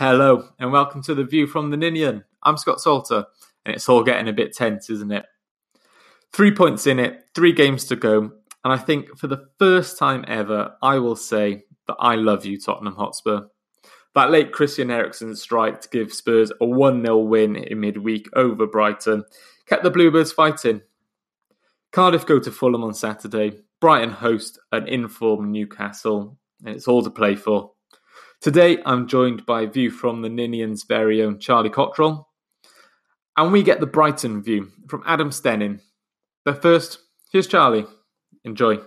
Hello, and welcome to the View from the Ninian. I'm Scott Salter, and it's all getting a bit tense, isn't it? Three points in it, three games to go, and I think for the first time ever, I will say that I love you, Tottenham Hotspur. That late Christian Eriksen strike to give Spurs a 1 0 win in midweek over Brighton kept the Bluebirds fighting. Cardiff go to Fulham on Saturday, Brighton host an informed Newcastle, and it's all to play for. Today, I'm joined by View from the Ninian's very own Charlie Cottrell, and we get the Brighton view from Adam Stenning. But first, here's Charlie. Enjoy.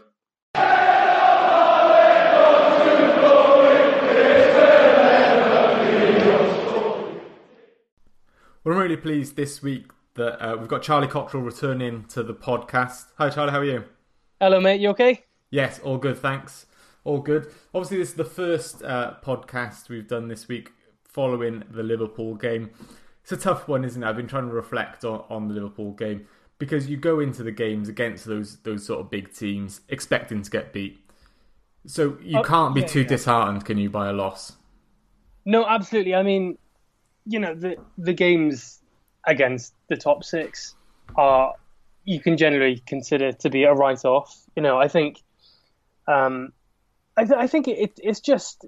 Well, I'm really pleased this week that uh, we've got Charlie Cottrell returning to the podcast. Hi, Charlie, how are you? Hello, mate. You okay? Yes, all good, thanks. All good. Obviously, this is the first uh, podcast we've done this week following the Liverpool game. It's a tough one, isn't it? I've been trying to reflect on, on the Liverpool game because you go into the games against those those sort of big teams expecting to get beat. So you Oh, can't be yeah, too yeah. disheartened, can you, by a loss? No, absolutely. I mean, you know, the the games against the top six are you can generally consider to be a write off. You know, I think, um, I, th- I think it, it it's just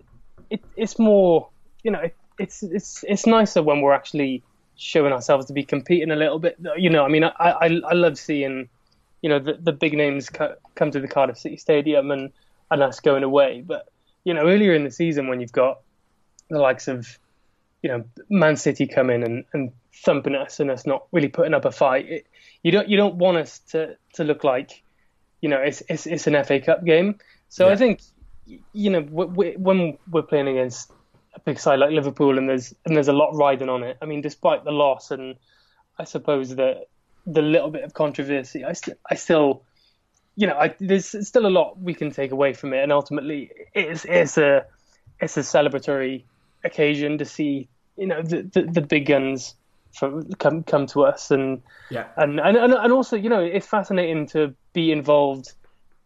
it it's more you know it, it's it's it's nicer when we're actually showing ourselves to be competing a little bit. You know, I mean, I I, I love seeing you know the the big names co- come to the Cardiff City Stadium and and us going away, but you know earlier in the season when you've got the likes of you know Man City come in and, and thumping us and us not really putting up a fight. It, you don't you don't want us to, to look like you know it's it's, it's an FA Cup game. So Yeah. I think you know when we're playing against a big side like Liverpool and there's and there's a lot riding on it. I mean, despite the loss and I suppose the the little bit of controversy, I st- I still you know I, there's still a lot we can take away from it, and ultimately it's it's a it's a celebratory occasion to see you know the the, the big guns from, come come to us and Yeah. and, and and and also you know it's fascinating to be involved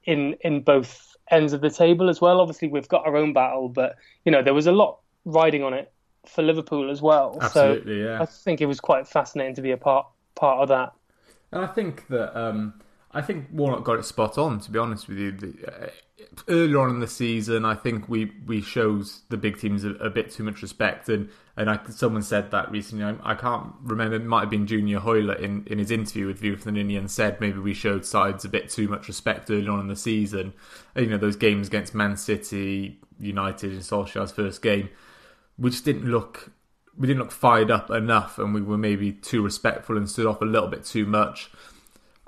in in both ends of the table as well. Obviously we've got our own battle, but you know there was a lot riding on it for Liverpool as well. Absolutely, so yeah. I think it was quite fascinating to be a part part of that. And I think that um, I think Warnock got it spot on. To be honest with you, the, uh, earlier on in the season, I think we we shows the big teams a, a bit too much respect, and and I, someone said that recently. I, I can't remember. It might have been Junior Hoilett in, in his interview with View from the Ninian said maybe we showed sides a bit too much respect early on in the season. And, you know those games against Man City, United, and Solskjaer's first game, we just didn't look we didn't look fired up enough, and we were maybe too respectful and stood off a little bit too much.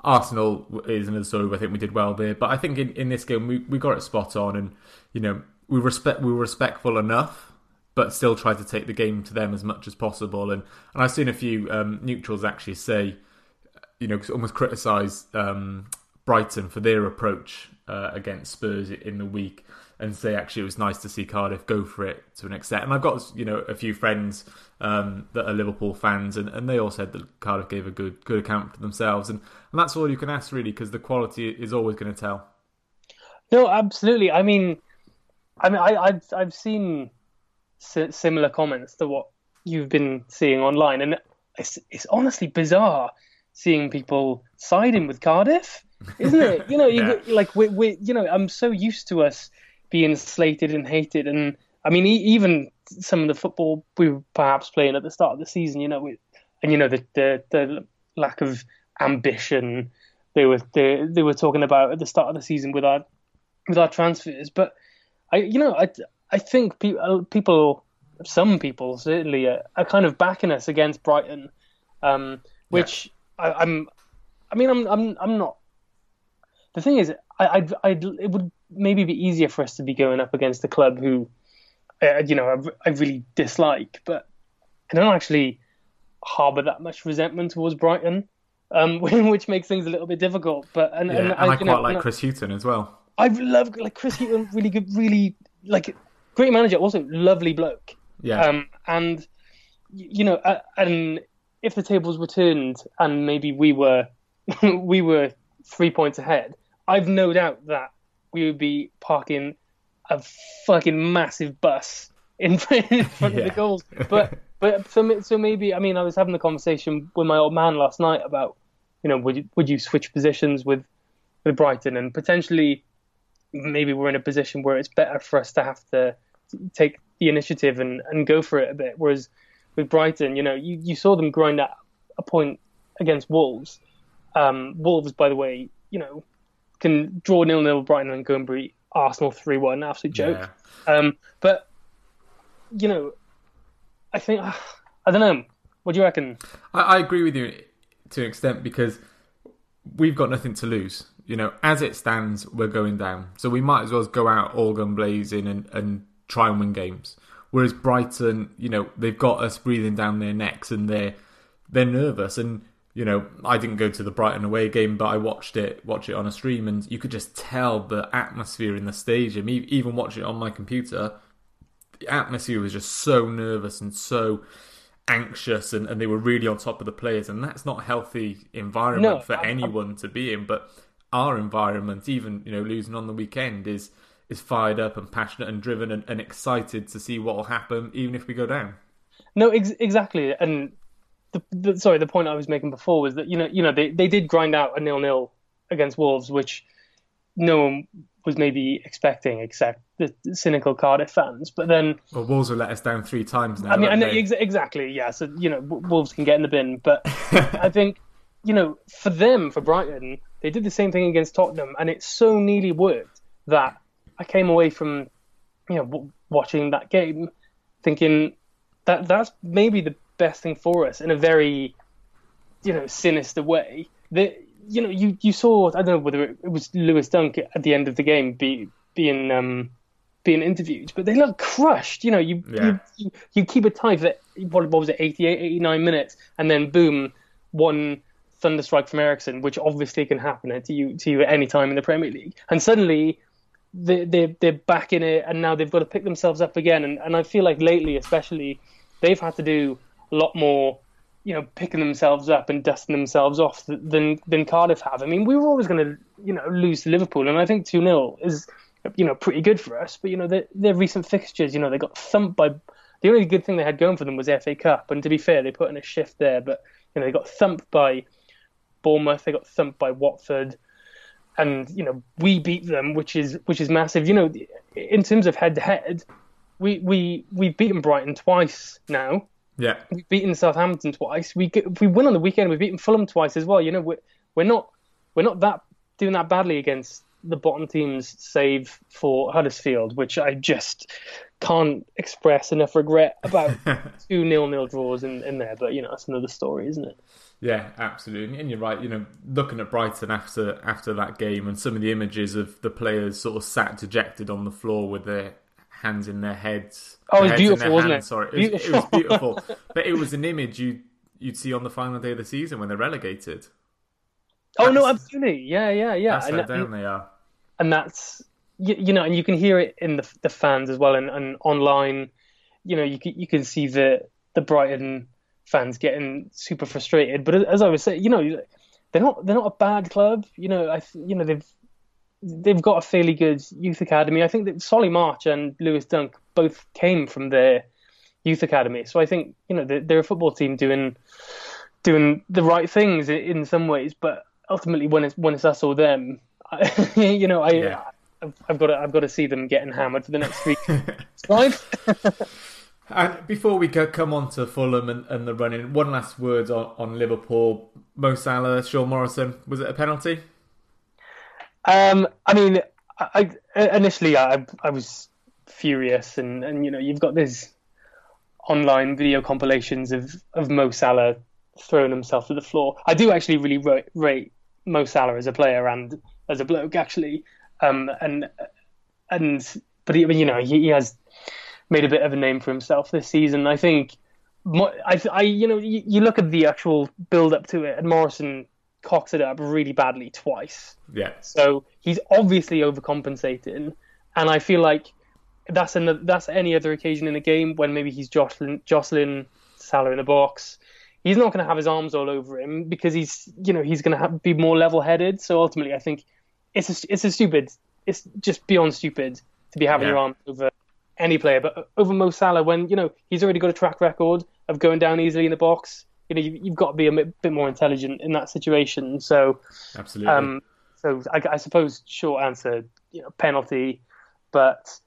Arsenal is another story. I think we did well there, but I think in, in this game we, we got it spot on, and you know we respect we were respectful enough, but still tried to take the game to them as much as possible. And and I've seen a few um, neutrals actually say, you know, almost criticise um, Brighton for their approach uh, against Spurs in the week, and say actually it was nice to see Cardiff go for it to an extent. And I've got you know a few friends um, that are Liverpool fans, and, and they all said that Cardiff gave a good good account for themselves, and, and that's all you can ask really, because the quality is always going to tell. No, absolutely. I mean, I mean, I, I've I've seen si- similar comments to what you've been seeing online, and it's it's honestly bizarre seeing people siding with Cardiff, isn't it? You know, you Yeah. like we we you know, I'm so used to us being slated and hated, and I mean, e- even some of the football we were perhaps playing at the start of the season, you know, we, and you know the the the lack of ambition they were they, they were talking about at the start of the season with our with our transfers. But I, you know, I I think people people some people certainly are, are kind of backing us against Brighton, um, which I, I'm. I mean, I'm I'm I'm not. The thing is, I I'd, I'd it would maybe be easier for us to be going up against a club who, uh, you know, I, I really dislike, but I don't actually harbour that much resentment towards Brighton. Um, which makes things a little bit difficult, but and, Yeah, and, and I you quite know, like Chris Hughton as well. I love like Chris Hughton, really good, really like great manager, also lovely bloke. Yeah, Um, and you know, uh, and if the tables were turned and maybe we were we were three points ahead, I've no doubt that we would be parking a fucking massive bus in, in front yeah. of the goals. But but so so maybe I mean I was having a conversation with my old man last night about you know would you, would you switch positions with with Brighton and potentially maybe we're in a position where it's better for us to have to take the initiative and, and go for it a bit. Whereas with Brighton, you know, you, you saw them grind out a point against Wolves. Um, Wolves, by the way, you know, can draw nil nil Brighton and go and beat Arsenal three one. Absolute joke. Yeah. Um, but you know, I think I don't know. What do you reckon? I, I agree with you to an extent because we've got nothing to lose. You know, as it stands, we're going down, so we might as well go out all gun blazing and, and try and win games. Whereas Brighton, you know, they've got us breathing down their necks and they're they're nervous. And you know, I didn't go to the Brighton away game, but I watched it, watch it on a stream, and you could just tell the atmosphere in the stadium. Even watching it on my computer, the atmosphere was just so nervous and so anxious, and, and they were really on top of the players, and that's not a healthy environment no, for I, anyone I, to be in. But our environment, even you know, losing on the weekend, is is fired up and passionate and driven and, and excited to see what will happen, even if we go down. No, ex- exactly. And the, the, sorry, the point I was making before was that you know, you know, they, they did grind out a nil nil against Wolves, which no one was maybe expecting except the cynical Cardiff fans. But then, well, Wolves have let us down three times now. I mean, and ex- exactly, yeah. So you know, Wolves can get in the bin, but I think you know, for them, for Brighton, they did the same thing against Tottenham, and it so nearly worked that I came away from you know w- watching that game thinking that that's maybe the best thing for us in a very you know sinister way. That you know you you saw I don't know whether it, was Lewis Dunk at the end of the game be, being um, being interviewed, but they look crushed. You know, you yeah. you, you, keep it tight for what, what was it, 88, 89 minutes, and then boom, one thunderstrike from Eriksen, which obviously can happen to you to you at any time in the Premier League, and suddenly they, they they're back in it, and now they've got to pick themselves up again. And, and I feel like lately, especially, they've had to do a lot more, you know, picking themselves up and dusting themselves off than than Cardiff have. I mean, we were always going to, you know, lose to Liverpool, and I think two 0 is, you know, pretty good for us. But you know, their, their recent fixtures, you know, they got thumped by. The only good thing they had going for them was FA Cup, and to be fair, they put in a shift there. But you know, they got thumped by Bournemouth, they got thumped by Watford and you know we beat them, which is which is massive. You know, in terms of head to head, we we we've beaten Brighton twice now. Yeah, we've beaten Southampton twice. We if we win on the weekend, we've beaten Fulham twice as well. You know, we're we're not we're not that doing that badly against the bottom teams, save for Huddersfield, which I just can't express enough regret about two nil nil draws in, in there. But you know, that's another story, isn't it? Yeah, absolutely, and you're right. You know, looking at Brighton after after that game, and some of the images of the players sort of sat dejected on the floor with their hands in their heads. Oh, it was beautiful, wasn't hands, it? Sorry, it was, it was beautiful, but it was an image you you'd see on the final day of the season when they're relegated. Oh that's, no, absolutely, yeah, yeah, yeah. That's how and, down they are, and that's you, you, know, and you can hear it in the the fans as well, and, and online. You know, you can you can see the the Brighton fans getting super frustrated. But as I was saying, you know, they're not they're not a bad club. You know, I you know they've they've got a fairly good youth academy. I think that Solly March and Lewis Dunk both came from their youth academy. So I think you know they're, they're a football team doing doing the right things in some ways. But ultimately, when it's when it's us or them, I, you know, I. Yeah. I've, I've got to, I've got to see them getting hammered for the next week. Live. And before we go, come on to Fulham and, and the running, one last word on, on Liverpool. Mo Salah, Sean Morrison, was it a penalty? Um, I mean, I, I, initially I, I was furious, and, and you know you've got these online video compilations of, of Mo Salah throwing himself to the floor. I do actually really rate, rate Mo Salah as a player and as a bloke actually, um, and and but he, you know he, he has made a bit of a name for himself this season. I think, I, I you know, you, you look at the actual build up to it, and Morrison cocks it up really badly twice. Yeah. So he's obviously overcompensating, and I feel like that's an, that's any other occasion in a game when maybe he's jostling jostling Salah in the box. He's not going to have his arms all over him because he's you know he's going to be more level headed. So ultimately, I think it's a, it's a stupid. It's just beyond stupid to be having yeah. your arms over any player, but uh, over Mo Salah when you know he's already got a track record of going down easily in the box. You know, you, have got to be a bit more intelligent in that situation. So, absolutely. Um, so I, I, suppose short answer, you know, penalty, but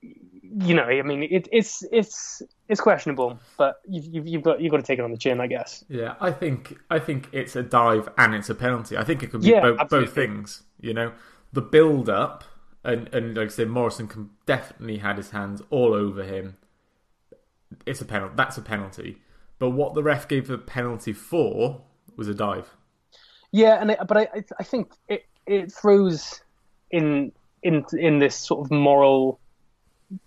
you know, I mean, it, it's it's it's questionable, but you've, you've got you've got to take it on the chin, I guess. Yeah, I think I think it's a dive and it's a penalty. I think it could be yeah, both, both things. You know, the build up and and like I said, Morrison can definitely had his hands all over him. It's a penalty. That's a penalty. But what the ref gave the penalty for was a dive. Yeah, and it, but I I think it it throws in in in this sort of moral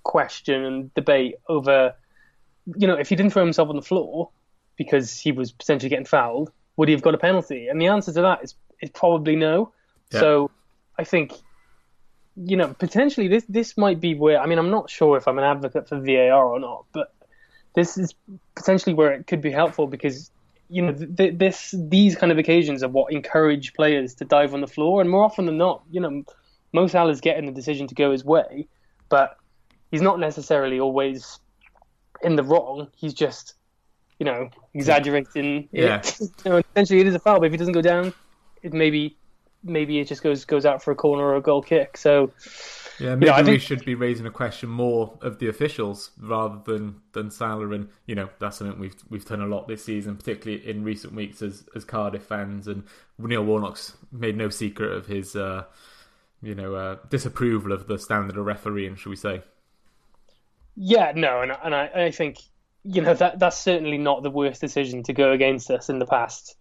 question and debate over, you know, if he didn't throw himself on the floor because he was potentially getting fouled, would he have got a penalty? And the answer to that is is probably no. Yeah. So I think, you know, potentially this this might be where I mean I'm not sure if I'm an advocate for VAR or not, but this is potentially where it could be helpful because you know th- this these kind of occasions are what encourage players to dive on the floor, and more often than not, you know, Mo Salah's getting the decision to go his way, but he's not necessarily always in the wrong. He's just, you know, exaggerating. Yeah. It. you know, essentially, it is a foul, but if he doesn't go down, it maybe maybe it just goes goes out for a corner or a goal kick. So. Yeah, maybe you know, we think... should be raising a question more of the officials rather than than Salah, and you know that's something we've we've done a lot this season, particularly in recent weeks as as Cardiff fans. And Neil Warnock's made no secret of his, uh, you know, uh, disapproval of the standard of refereeing, should we say? Yeah, no, and and I, I think you know that that's certainly not the worst decision to go against us in the past,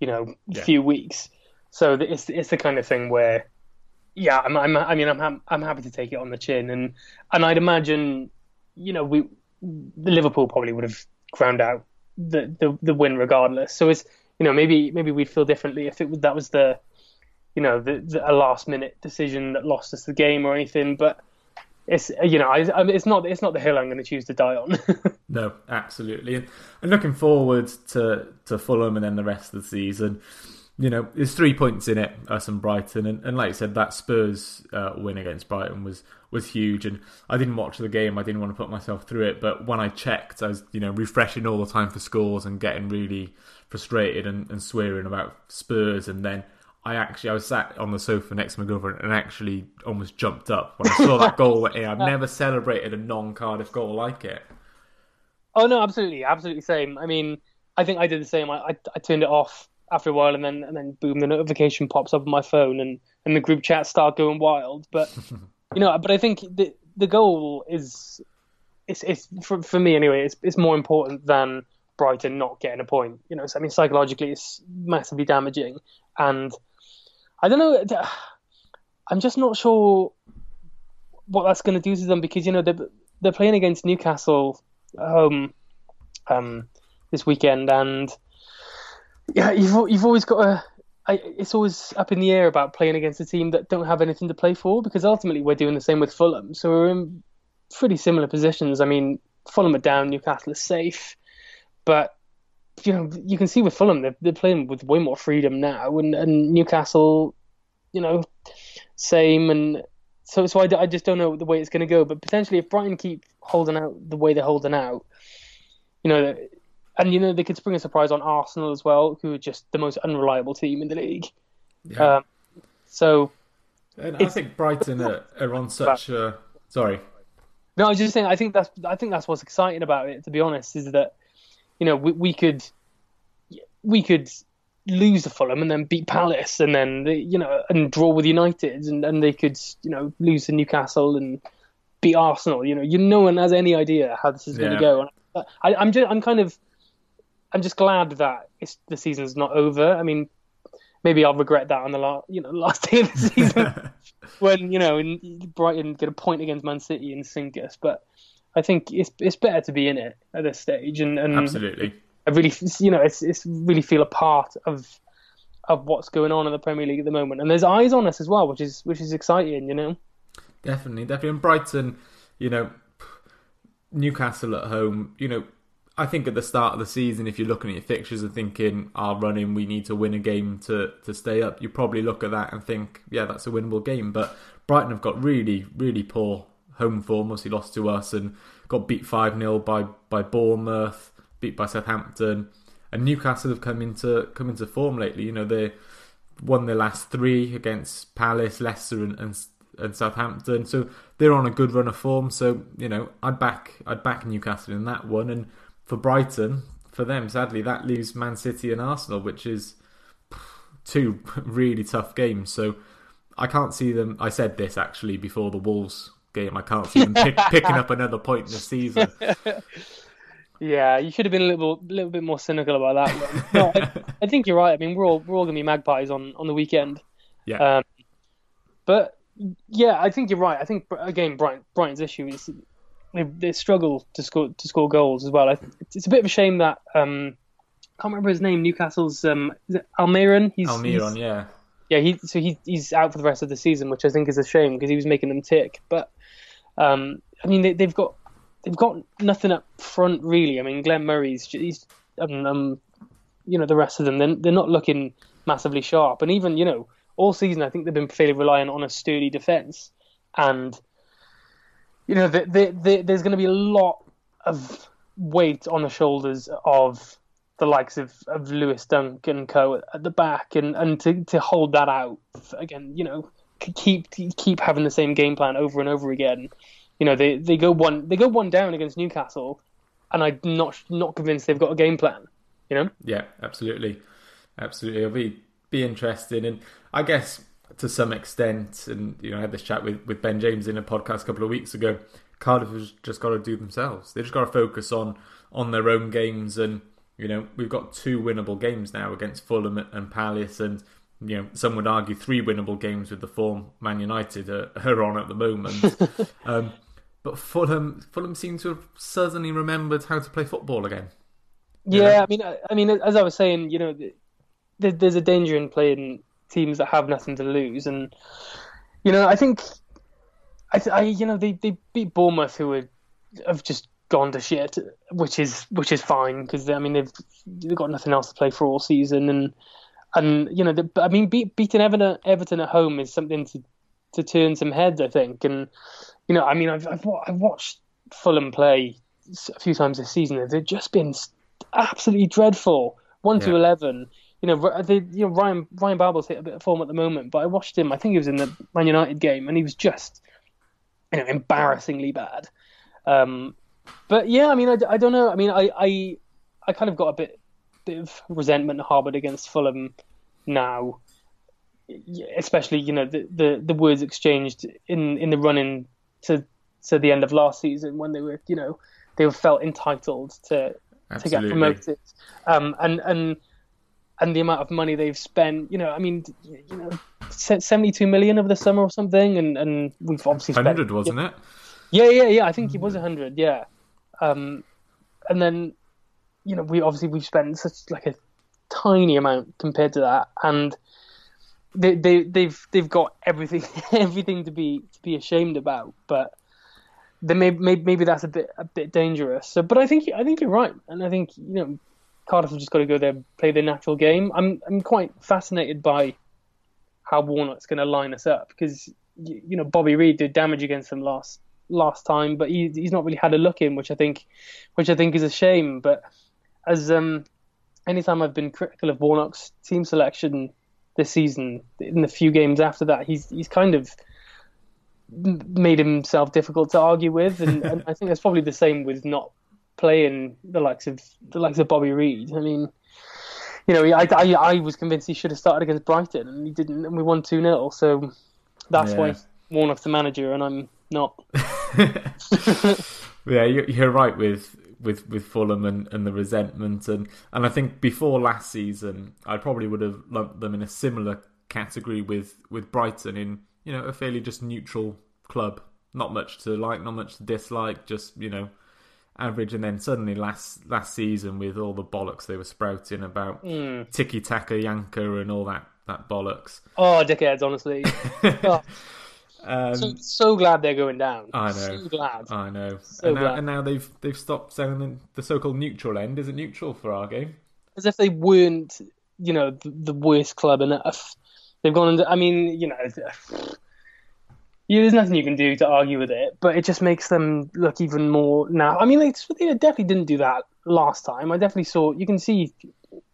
you know, yeah. few weeks. So it's it's the kind of thing where, yeah, I'm, I'm I mean I'm I'm happy to take it on the chin, and and I'd imagine, you know, we Liverpool probably would have ground out the the, the win regardless. So it's you know maybe maybe we'd feel differently if it that was the, you know, the, the a last minute decision that lost us the game or anything, but it's you know I, it's not it's not the hill I'm going to choose to die on. no, absolutely. And, and looking forward to to Fulham and then the rest of the season. You know, there's three points in it, us and Brighton, and, and like I said, that Spurs uh, win against Brighton was was huge. And I didn't watch the game; I didn't want to put myself through it. But when I checked, I was you know refreshing all the time for scores and getting really frustrated and, and swearing about Spurs, and then I actually I was sat on the sofa next to my girlfriend and actually almost jumped up when I saw that goal. I've never celebrated a non Cardiff goal like it. Oh no, absolutely, absolutely same. I mean, I think I did the same. I, I, I turned it off after a while, and then and then boom, the notification pops up on my phone, and and the group chat start going wild. But you know, but I think the the goal is it's it's for for me anyway. It's it's more important than Brighton not getting a point. You know, so, I mean, psychologically, it's massively damaging, and I don't know. I'm just not sure what that's going to do to them because you know they're they're playing against Newcastle home um, this weekend, and yeah, you've you've always got a. I, it's always up in the air about playing against a team that don't have anything to play for because ultimately we're doing the same with Fulham, so we're in pretty similar positions. I mean, Fulham are down, Newcastle is safe, but you know, you can see with Fulham they're, they're playing with way more freedom now, and, and Newcastle, you know, same. And so, so I, I just don't know the way it's going to go. But potentially, if Brighton keep holding out the way they're holding out, you know, and you know they could spring a surprise on Arsenal as well, who are just the most unreliable team in the league. Yeah. Um, so, and I think Brighton are, are on such a sorry. No, I was just saying. I think that's I think that's what's exciting about it. To be honest, is that you know, we, we could we could lose to Fulham and then beat Palace and then you know and draw with United and, and they could you know lose to Newcastle and beat Arsenal. You know, you no one has any idea how this is going to go. I, I'm just I'm kind of I'm just glad that it's, the season's not over. I mean, maybe I'll regret that on the last you know last day of the season when you know in Brighton get a point against Man City and sink us, but I think it's it's better to be in it at this stage, and, and absolutely, I really you know it's it's really feel a part of of what's going on in the Premier League at the moment, and there's eyes on us as well, which is which is exciting, you know. Definitely, definitely, and Brighton, you know, Newcastle at home, you know. I think at the start of the season, if you're looking at your fixtures and thinking, "Our oh, running, we need to win a game to to stay up," you probably look at that and think, "Yeah, that's a winnable game." But Brighton have got really, really poor home form. Obviously, lost to us and got beat five 0 by by Bournemouth, beat by Southampton, and Newcastle have come into come into form lately. You know they won their last three against Palace, Leicester, and, and and Southampton. So they're on a good run of form. So you know, I'd back I'd back Newcastle in that one. And for Brighton, for them, sadly, that leaves Man City and Arsenal, which is two really tough games. So I can't see them. I said this actually before the Wolves game. I can't see them pick, picking up another point in the season. Yeah, you should have been a little, little bit more cynical about that. No, I, I, think you're right. I mean, we're all we're all going to be magpies on, on the weekend. Yeah. Um, but yeah, I think you're right. I think again, Brighton, Brighton's issue is they, they struggle to score to score goals as well. I, it's a bit of a shame that um, I can't remember his name. Newcastle's um, Almiron. He's Almiron, he's, yeah, yeah. He so he, he's out for the rest of the season, which I think is a shame because he was making them tick. But um, I mean, they, they've got they've got nothing up front really. I mean, Glenn Murray's he's um, um you know the rest of them they're, they're not looking massively sharp, and even you know all season, I think they've been fairly reliant on a sturdy defence, and you know, the, the, the, there's going to be a lot of weight on the shoulders of the likes of, of Lewis Dunk and co at the back, and, and to, to hold that out again, you know, keep keep having the same game plan over and over again. You know, they, they go one they go one down against Newcastle, and I'm not not convinced they've got a game plan. You know? Yeah, absolutely, absolutely. It'll be be interesting. And I guess to some extent, and you know, I had this chat with, with Ben James in a podcast a couple of weeks ago. Cardiff has just got to do themselves. They just got to focus on on their own games, and you know, we've got two winnable games now against Fulham and Palace, and you know, some would argue three winnable games with the form Man United are, are on at the moment. um, but Fulham, Fulham seem to have suddenly remembered how to play football again. Yeah, know? I mean, I, I mean, as I was saying, you know, there's a danger in playing teams that have nothing to lose, and you know, I think, I, I you know, they, they beat Bournemouth, who are, have just gone to shit, which is which is fine because I mean they've they've got nothing else to play for all season, and and you know, the, I mean, beat, beating Everton Everton at home is something to to turn some heads, I think, and you know, I mean, I've I've, I've watched Fulham play a few times this season. They've just been absolutely dreadful. One yeah. to eleven you know, the, you know Ryan Ryan Babel's hit a bit of form at the moment, but I watched him. I think he was in the Man United game, and he was just, you know, embarrassingly bad. Um, but yeah, I mean, I, I don't know. I mean, I, I I kind of got a bit bit of resentment harbored against Fulham now, especially you know the the, the words exchanged in in the running to to the end of last season when they were you know they were felt entitled to Absolutely. to get promoted, um, and and and the amount of money they've spent. You know, I mean, you know, seventy-two million over the summer or something, and and we've obviously spent hundred, wasn't it? Yeah, yeah, yeah. I think it was hundred. Yeah, um, and then you know, we obviously we've spent such like a tiny amount compared to that, and they they they've they've got everything everything to be to be ashamed about, but. Then maybe, maybe maybe that's a bit a bit dangerous. So, but I think I think you're right, and I think you know Cardiff have just got to go there and play their natural game. I'm I'm quite fascinated by how Warnock's going to line us up because you know Bobby Reid did damage against them last last time, but he, he's not really had a look in, which I think which I think is a shame. But as um, anytime I've been critical of Warnock's team selection this season, in the few games after that, he's he's kind of made himself difficult to argue with, and, and I think that's probably the same with not playing the likes of the likes of Bobby Reid. I mean, you know, I, I, I was convinced he should have started against Brighton, and he didn't, and we won two 0 So that's yeah. why Warnock's the manager, and I'm not. yeah, you're right with with with Fulham and, and the resentment, and and I think before last season, I probably would have lumped them in a similar category with with Brighton in you know a fairly just neutral club, not much to like, not much to dislike, just you know average, and then suddenly last last season with all the bollocks they were sprouting about mm. tiki taka yanker and all that that bollocks. Oh, dickheads! Honestly, oh. um, so, so, glad they're going down. I know. So glad. I know. So and, now, glad. and now they've they've stopped selling the so-called neutral end. Is it neutral for our game? As if they weren't, you know, the, the worst club enough. They've gone. Into, I mean, you know yeah, there's nothing you can do to argue with it, but it just makes them look even more now. I mean, they, they definitely didn't do that last time. I definitely saw you can see,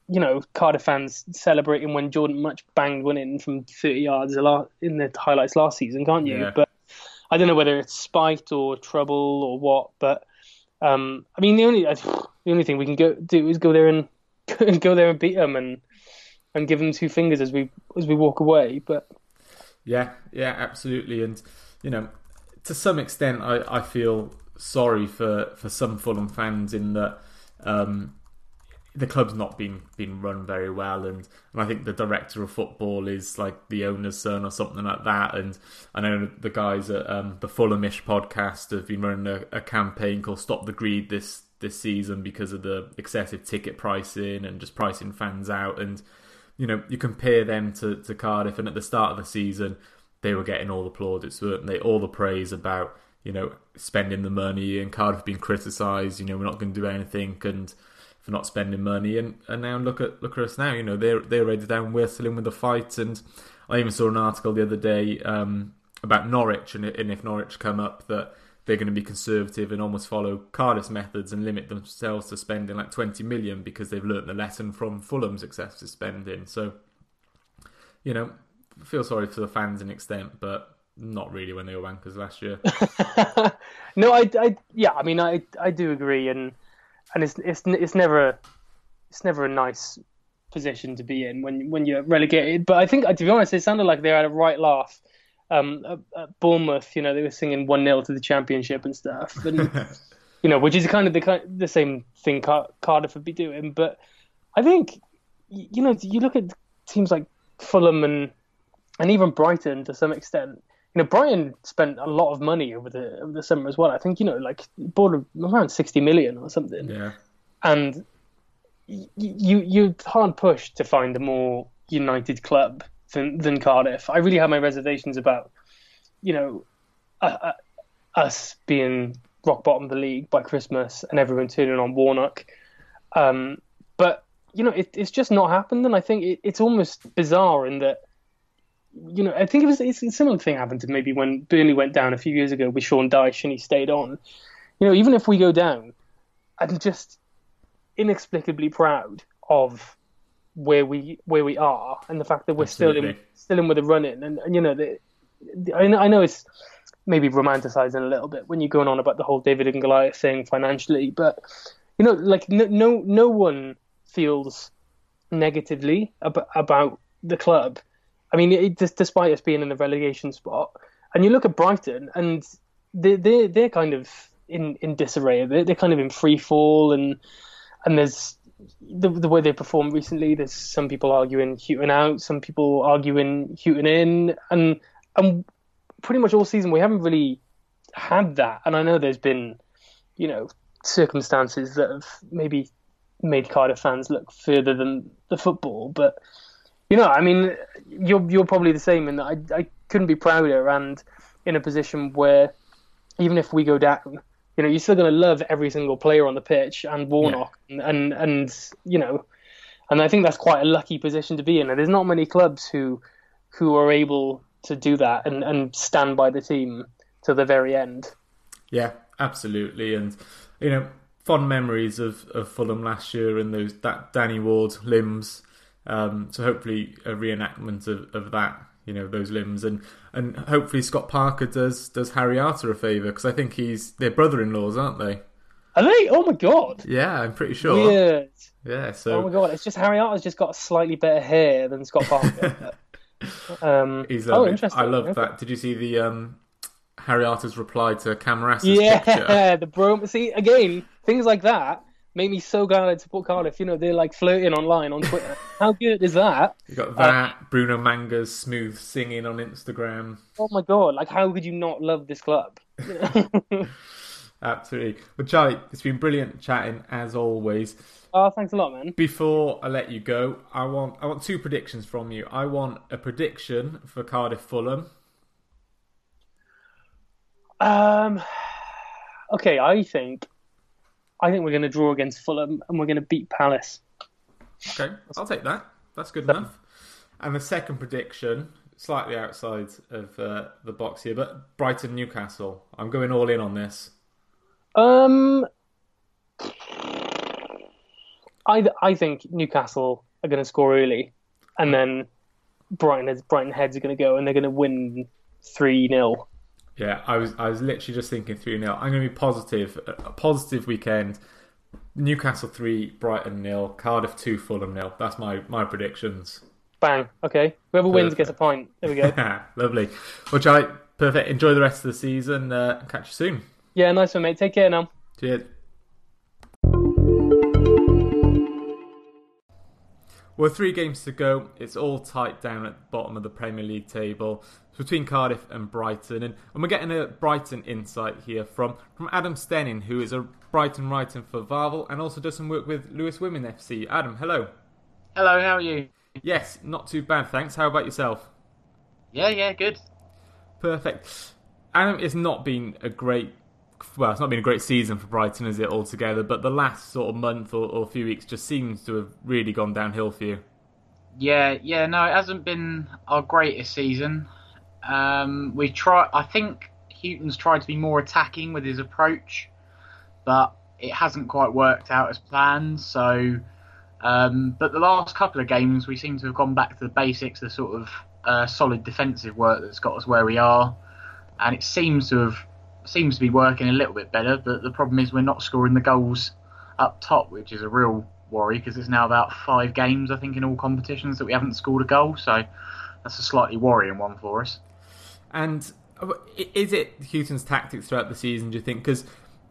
you know, Cardiff fans celebrating when Jordan Much banged one in from 30 yards a lot in the highlights last season, can't you? Yeah. But I don't know whether it's spite or trouble or what. But um, I mean, the only the only thing we can go do is go there and go there and beat them and and give them two fingers as we as we walk away. But Yeah, yeah, absolutely. And you know, to some extent, I, I feel sorry for, for some Fulham fans in that um, the club's not been been run very well, and, and I think the director of football is like the owner's son or something like that. And I know the guys at um, the Fulhamish podcast have been running a, a campaign called "Stop the Greed" this this season because of the excessive ticket pricing and just pricing fans out and you know, you compare them to, to Cardiff, and at the start of the season, they were getting all the plaudits, weren't they? All the praise about, you know, spending the money, and Cardiff being criticised, you know, we're not going to do anything, and for not spending money, and, and now look at look at us now, you know, they're they're ready down, we're still in with the fight, and I even saw an article the other day um, about Norwich, and, and if Norwich come up, that they're going to be conservative and almost follow Cardiff's methods and limit themselves to spending like 20 million because they've learnt the lesson from Fulham's excessive spending. So, you know, feel sorry for the fans in extent, but not really when they were wankers last year. no, I, I, yeah, I mean, I, I do agree, and and it's it's it's never a, it's never a nice position to be in when when you're relegated. But I think, to be honest, it sounded like they had a right laugh um, at, at Bournemouth, you know, they were singing one 0 to the championship and stuff, and you know, which is kind of the kind the same thing Car- Cardiff would be doing. But I think, you know, you look at teams like Fulham and and even Brighton to some extent. You know, Brighton spent a lot of money over the over the summer as well. I think you know, like bought around sixty million or something. Yeah, and you you hard pushed to find a more united club than, than Cardiff. I really have my reservations about, you know, uh, uh, us being rock bottom of the league by Christmas and everyone turning on Warnock. Um, but you know, it, it's just not happened, and I think it, it's almost bizarre in that. You know, I think it was it's a similar thing happened to maybe when Burnley went down a few years ago with Sean Dyche and he stayed on. You know, even if we go down, I'm just inexplicably proud of where we where we are and the fact that we're Absolutely. still in still in with a run in and, and you know the, the, I know I know it's maybe romanticizing a little bit when you're going on about the whole David and Goliath thing financially but you know like no no, no one feels negatively ab- about the club. I mean it, just despite us being in the relegation spot and you look at Brighton and they they they're kind of in in disarray. They're, they're kind of in free fall and and there's the the way they performed recently. There's some people arguing Hughton out, some people arguing Hughton in, and and pretty much all season we haven't really had that. And I know there's been, you know, circumstances that have maybe made Cardiff fans look further than the football, but you know, I mean, you're you're probably the same in that I I couldn't be prouder and in a position where even if we go down you know, you're still going to love every single player on the pitch and Warnock, yeah. and, and and you know, and I think that's quite a lucky position to be in. And there's not many clubs who who are able to do that and, and stand by the team to the very end. Yeah, absolutely, and you know, fond memories of, of Fulham last year and those that Danny Ward limbs. Um, so hopefully a reenactment of, of that you know those limbs. And and hopefully Scott Parker does does Harry Arter a favour because I think he's they're brother-in-laws aren't they? Are they? Oh my god. Yeah I'm pretty sure. Weird. Yeah so oh my god it's just Harry Arter's just got slightly better hair than Scott Parker. Um, he's oh interesting. I love that. Did you see the um Harry Arter's reply to Camarasa's yeah picture? the bro see again things like that made me so glad I support Cardiff. You know, they're like flirting online on Twitter. How good is that? you got that uh, Bruno Manga's smooth singing on Instagram Oh my god! Like, how could you not love this club? absolutely well Charlie it's been brilliant chatting as always oh, thanks a lot, man. Before I let you go, I want I want two predictions from you. I want a prediction for Cardiff Fulham. Um, okay, I think, I think we're going to draw against Fulham and we're going to beat Palace. Okay, I'll take that. That's good enough. And the second prediction, slightly outside of uh, the box here, but Brighton Newcastle. I'm going all in on this. Um, I I think Newcastle are going to score early, and then Brighton Brighton heads are going to go, and they're going to win three 0 Yeah, I was I was literally just thinking three 0 I'm going to be positive. A positive weekend. Newcastle three, Brighton nil, Cardiff two, Fulham nil. That's my my predictions. Bang. Okay. Whoever wins gets a point. There we go. Lovely. Well, Charlie, perfect. Enjoy the rest of the season. Uh, catch you soon. yeah, nice one, mate. Take care now. Cheers. Well, three games to go. It's all tight down at the bottom of the Premier League table. It's between Cardiff and Brighton, and, and we're getting a Brighton insight here from from Adam Stenning, who is a Brighton writer for VAVEL and also does some work with Lewes Women FC. Adam, hello. Hello, how are you? Yes, not too bad, thanks. How about yourself? Yeah, yeah, good. Perfect. Adam, it's not been a great, well, it's not been a great season for Brighton, is it, altogether? But the last sort of month or, or few weeks just seems to have really gone downhill for you. Yeah, yeah, no, it hasn't been our greatest season. Um, we try. I think Hughton's tried to be more attacking with his approach, but it hasn't quite worked out as planned. So, um, but the last couple of games, we seem to have gone back to the basics, the sort of uh, solid defensive work that's got us where we are, and it seems to have seems to be working a little bit better. But the problem is we're not scoring the goals up top, which is a real worry because it's now about five games, I think, in all competitions that we haven't scored a goal. So that's a slightly worrying one for us. And uh, is it Hughton's tactics throughout the season, do you think? Because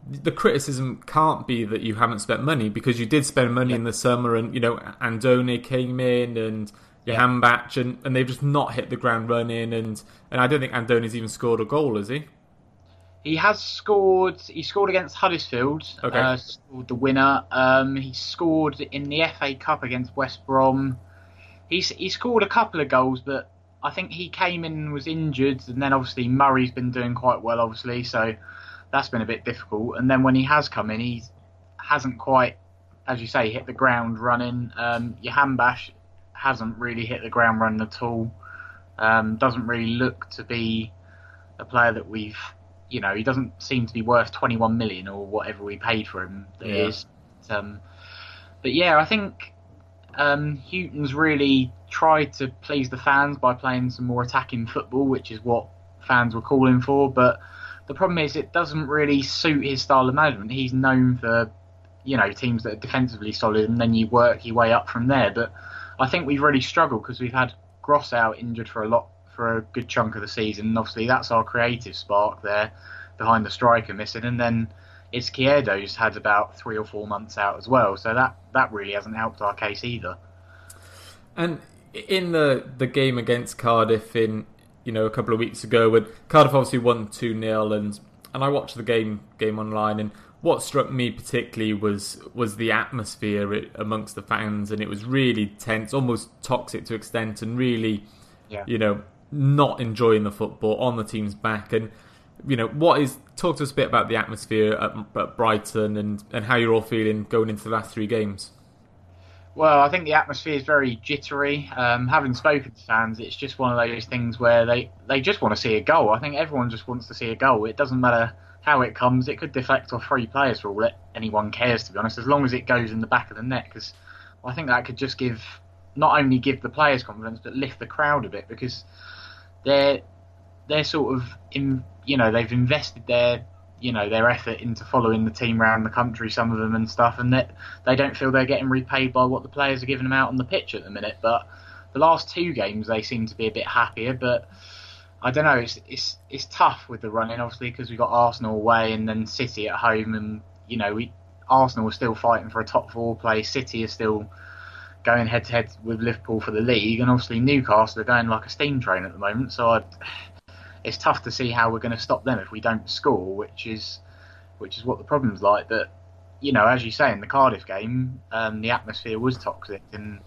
the criticism can't be that you haven't spent money because you did spend money in the summer and, you know, Andone came in and Jahanbakhsh and, and they've just not hit the ground running and, and I don't think Andone's even scored a goal, has he? He has scored. He scored against Huddersfield. Okay. Uh, scored the winner. Um, he scored in the FA Cup against West Brom. He's he scored a couple of goals, but I think he came in and was injured, and then obviously Murray's been doing quite well, obviously, so that's been a bit difficult. And then when he has come in, he hasn't quite, as you say, hit the ground running. Um, Jahanbakhsh hasn't really hit the ground running at all. Um, doesn't really look to be a player that we've, you know, he doesn't seem to be worth 21 million or whatever we paid for him. That Yeah. is. Um, but yeah, I think um, Hughton's really tried to please the fans by playing some more attacking football, which is what fans were calling for. But the problem is, it doesn't really suit his style of management. He's known for, you know, teams that are defensively solid, and then you work your way up from there. But I think we've really struggled because we've had Gross out injured for a lot for a good chunk of the season. And obviously, that's our creative spark there behind the striker missing, and then. Izquierdo's had about three or four months out as well, so that, that really hasn't helped our case either. And in the the game against Cardiff in you know a couple of weeks ago, when Cardiff obviously won two 0 and and I watched the game game online, and what struck me particularly was was the atmosphere amongst the fans, and it was really tense, almost toxic to extent, and really, Yeah. you know, not enjoying the football on the team's back, and you know what is talk to us a bit about the atmosphere at, at Brighton and and how you're all feeling going into the last three games. Well, I think the atmosphere is very jittery. Um, having spoken to fans, it's just one of those things where they, they just want to see a goal. I think everyone just wants to see a goal. It doesn't matter how it comes. It could deflect off three players for all that anyone cares, to be honest, as long as it goes in the back of the net. Because I think that could just give not only give the players confidence, but lift the crowd a bit because they're they're sort of in you know they've invested their you know their effort into following the team around the country, some of them and stuff, and that they don't feel they're getting repaid by what the players are giving them out on the pitch at the minute. But the last two games they seem to be a bit happier, but I don't know. It's it's it's tough with the running, obviously, because we've got Arsenal away and then City at home, and you know we Arsenal are still fighting for a top four place. City is still going head to head with Liverpool for the league, and obviously Newcastle are going like a steam train at the moment. So I, it's tough to see how we're going to stop them if we don't score, which is which is what the problem's like. But you know, as you say in the Cardiff game, um, the atmosphere was toxic and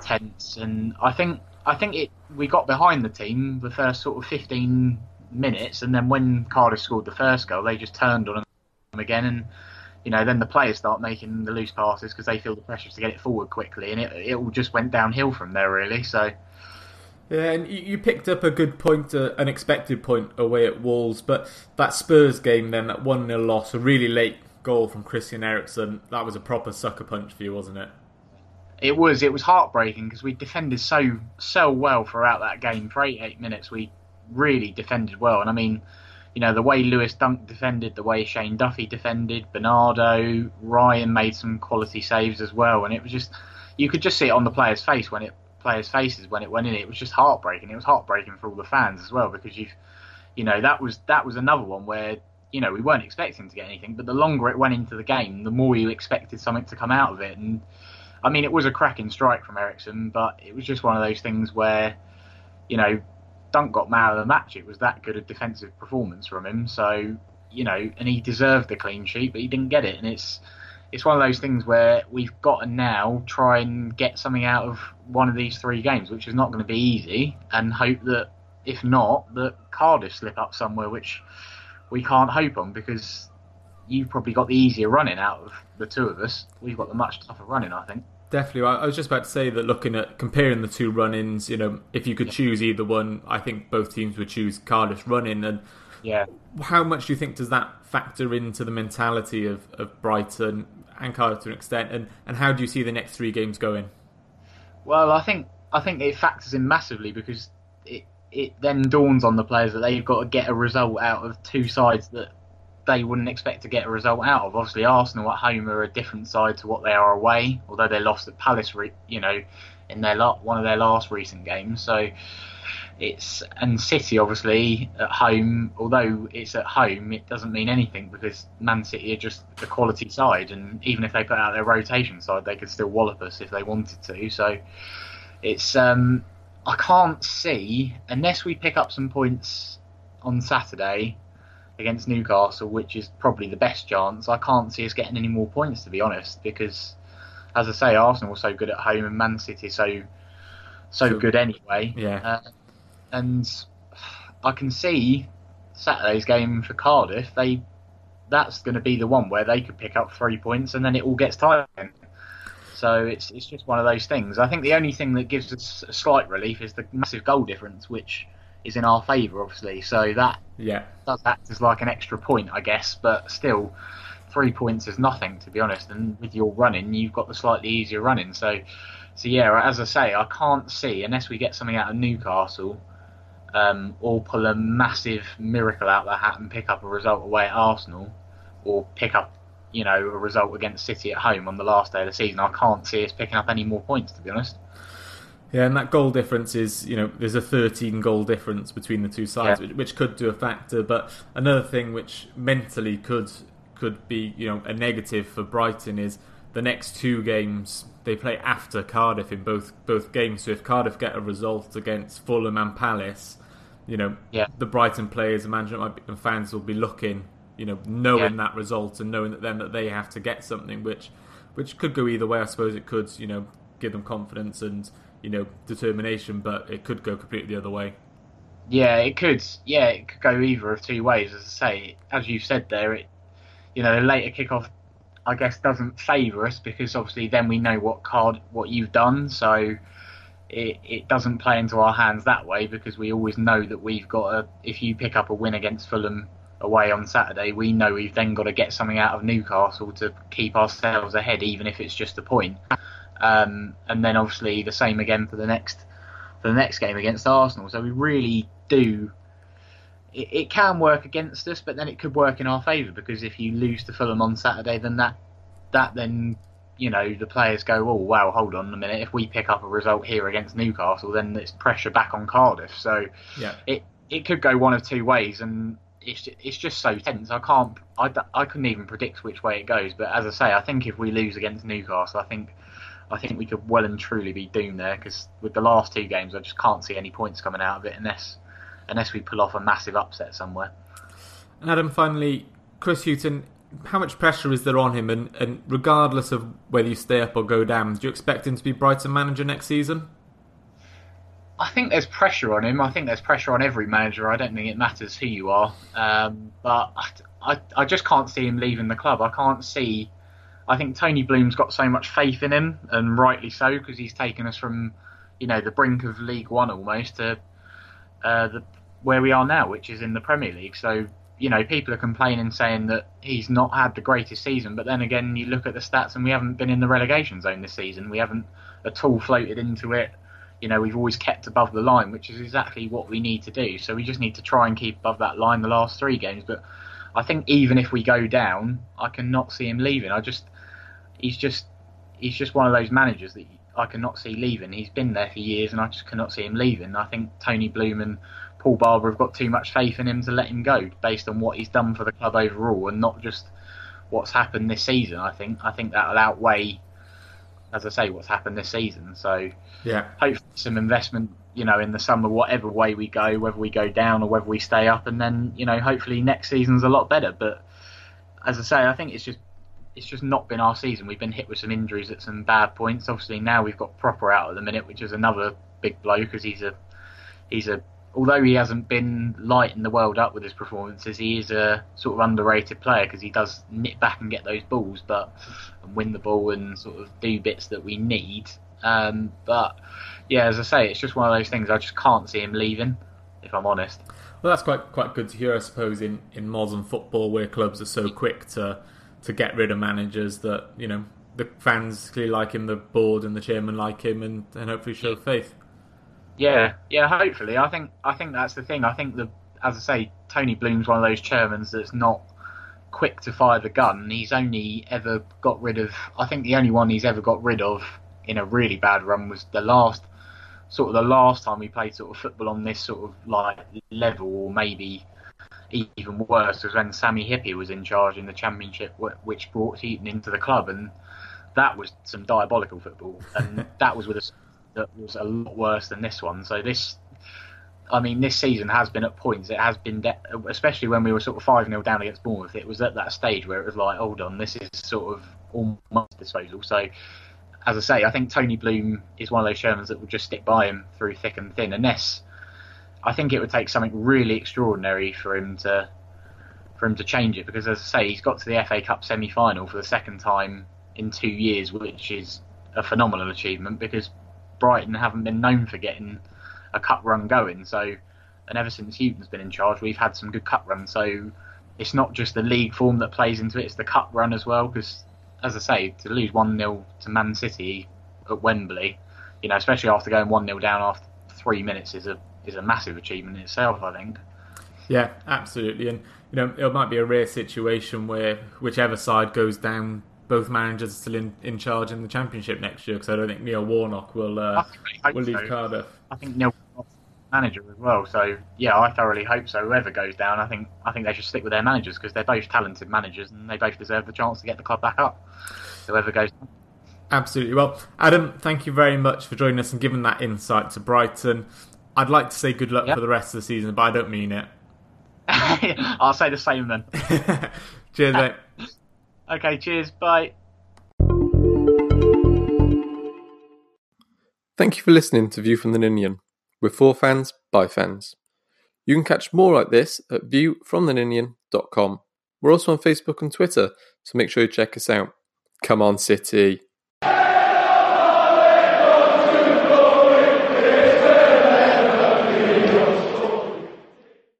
tense, and I think I think it we got behind the team the first sort of 15 minutes, and then when Cardiff scored the first goal, they just turned on them again, and you know then the players start making the loose passes because they feel the pressure to get it forward quickly, and it it all just went downhill from there really. So Yeah, and you picked up a good point, uh, an expected point away at Wolves, but that Spurs game then, that 1 0 loss, a really late goal from Christian Eriksen, that was a proper sucker punch for you, wasn't it? It was. It was heartbreaking because we defended so so well throughout that game. For 88 minutes, we really defended well. And I mean, you know, the way Lewis Dunk defended, the way Shane Duffy defended, Bernardo, Ryan made some quality saves as well. And it was just, you could just see it on the players' face when it players' faces when it went in. It was just heartbreaking. It was heartbreaking for all the fans as well because you've, you know, that was that was another one where you know we weren't expecting to get anything, but the longer it went into the game, the more you expected something to come out of it. And I mean, it was a cracking strike from Eriksen, but it was just one of those things where, you know, Dunk got man of the match. It was that good a defensive performance from him. So you know, and he deserved the clean sheet, but he didn't get it, and it's it's one of those things where we've got to now try and get something out of one of these three games, which is not going to be easy, and hope that if not, that Cardiff slip up somewhere, which we can't hope on because you've probably got the easier running out of the two of us. We've got the much tougher running, I think. Definitely. I was just about to say that looking at comparing the two run-ins, you know, if you could choose either one, I think both teams would choose Cardiff's run-in. And yeah, how much do you think does that factor into the mentality of, of Brighton and Cardiff to an extent? And, and how do you see the next three games going? Well, I think I think it factors in massively because it it then dawns on the players that they've got to get a result out of two sides that they wouldn't expect to get a result out of. Obviously, Arsenal at home are a different side to what they are away, although they lost at Palace, you know, in their one of their last recent games. So it's and City obviously at home. Although it's at home, it doesn't mean anything because Man City are just the quality side, and even if they put out their rotation side, they could still wallop us if they wanted to. So it's um, I can't see unless we pick up some points on Saturday against Newcastle, which is probably the best chance. I can't see us getting any more points to be honest, because as I say, Arsenal were so good at home and Man City so so, good anyway. Yeah. Uh, and I can see Saturday's game for Cardiff. They that's going to be the one where they could pick up three points and then it all gets tight. So it's it's just one of those things. I think the only thing that gives us a slight relief is the massive goal difference, which is in our favour, obviously. So that yeah does act as like an extra point, I guess. But still, three points is nothing to be honest. And with your running, you've got the slightly easier running. So so yeah, as I say, I can't see unless we get something out of Newcastle. Um, or pull a massive miracle out of the hat and pick up a result away at Arsenal, or pick up, you know, a result against City at home on the last day of the season. I can't see us picking up any more points, to be honest. Yeah, and that goal difference is, you know, there's a 13 goal difference between the two sides, yeah. which, which, could do a factor. But another thing which mentally could could be, you know, a negative for Brighton is the next two games they play after Cardiff in both both games. So if Cardiff get a result against Fulham and Palace, you know, yeah. the Brighton players and management and fans will be looking, you know, knowing yeah. that result and knowing that then that they have to get something, which which could go either way. I suppose it could, you know, give them confidence and you know determination, but it could go completely the other way. Yeah, it could. Yeah, it could go either of two ways. As I say, as you said there, it you know the later kickoff, I guess, doesn't favour us because obviously then we know what card what you've done, so it it doesn't play into our hands that way because we always know that we've got a. If you pick up a win against Fulham away on Saturday, we know we've then got to get something out of Newcastle to keep ourselves ahead, even if it's just a point. Um, and then obviously the same again for the next for the next game against Arsenal. So we really do. It, it can work against us, but then it could work in our favour because if you lose to Fulham on Saturday, then that that then you know the players go, oh wow, hold on a minute. If we pick up a result here against Newcastle, then it's pressure back on Cardiff. So yeah. it it could go one of two ways, and it's it's just so tense. I can't I, I couldn't even predict which way it goes. But as I say, I think if we lose against Newcastle, I think I think we could well and truly be doomed there because with the last two games, I just can't see any points coming out of it unless unless we pull off a massive upset somewhere. And Adam, finally, Chris Hughton, how much pressure is there on him? And, and regardless of whether you stay up or go down, do you expect him to be Brighton manager next season? I think there's pressure on him. I think there's pressure on every manager. I don't think it matters who you are. Um, but I, I, I just can't see him leaving the club. I can't see I think Tony Bloom's got so much faith in him, and rightly so, because he's taken us from you know, the brink of League One almost to uh, the where we are now, which is in the Premier League. So you know, people are complaining saying that he's not had the greatest season, but then again, you look at the stats and we haven't been in the relegation zone this season. We haven't at all floated into it. You know, we've always kept above the line, which is exactly what we need to do. So we just need to try and keep above that line the last three games. But I think even if we go down, I cannot see him leaving. I just, he's just, he's just one of those managers that I cannot see leaving. He's been there for years, and I just cannot see him leaving. I think Tony Bloom and Paul Barber have got too much faith in him to let him go based on what he's done for the club overall and not just what's happened this season. I think I think that'll outweigh, as I say, what's happened this season. So yeah, hopefully some investment, you know, in the summer, whatever way we go, whether we go down or whether we stay up, and then you know, hopefully next season's a lot better. But as I say, I think it's just it's just not been our season. We've been hit with some injuries at some bad points. Obviously now we've got Pröpper out at the minute, which is another big blow because he's a he's a although he hasn't been lighting the world up with his performances, he is a sort of underrated player because he does nip back and get those balls, but and win the ball and sort of do bits that we need. Um, but yeah, as I say, it's just one of those things. I just can't see him leaving, if I'm honest. Well, that's quite quite good to hear, I suppose, in, in modern football where clubs are so quick to to get rid of managers that you know the fans clearly like him, the board and the chairman like him, and, and hopefully show faith. Yeah, yeah. Hopefully, I think I think that's the thing. I think the as I say, Tony Bloom's one of those chairmen that's not quick to fire the gun. He's only ever got rid of. I think the only one he's ever got rid of in a really bad run was the last sort of the last time we played sort of football on this sort of like level, or maybe even worse, was when Sami Hyypiä was in charge in the championship, which brought Hughton into the club, and that was some diabolical football, and that was with a that was a lot worse than this one. So this, I mean, this season has been at points. It has been, de- especially when we were sort of five 0 down against Bournemouth. It was at that stage where it was like, hold on, this is sort of almost disposal. So, as I say, I think Tony Bloom is one of those Shermans that will just stick by him through thick and thin, unless I think it would take something really extraordinary for him to for him to change it. Because as I say, he's got to the FA Cup semi final for the second time in two years, which is a phenomenal achievement because Brighton haven't been known for getting a cup run going. So, and ever since Hughton's been in charge, we've had some good cup runs. So, it's not just the league form that plays into it; it's the cup run as well. Because, as I say, to lose one 0 to Man City at Wembley, you know, especially after going one 0 down after three minutes, is a is a massive achievement in itself. I think. Yeah, absolutely, and you know, it might be a rare situation where whichever side goes down both managers are still in, in charge in the championship next year because I don't think Neil Warnock will uh, will leave so. Cardiff. I think Neil manager as well. So yeah, I thoroughly hope so. Whoever goes down, I think I think they should stick with their managers because they're both talented managers and they both deserve the chance to get the club back up. Whoever goes. Absolutely. Well, Adam, thank you very much for joining us and giving that insight to Brighton. I'd like to say good luck yep. for the rest of the season, but I don't mean it. I'll say the same then. Cheers, mate. Okay, cheers. Bye. Thank you for listening to View from the Ninian. We're for fans, by fans. You can catch more like this at viewfromtheninian.com. We're also on Facebook and Twitter, so make sure you check us out. Come on, City.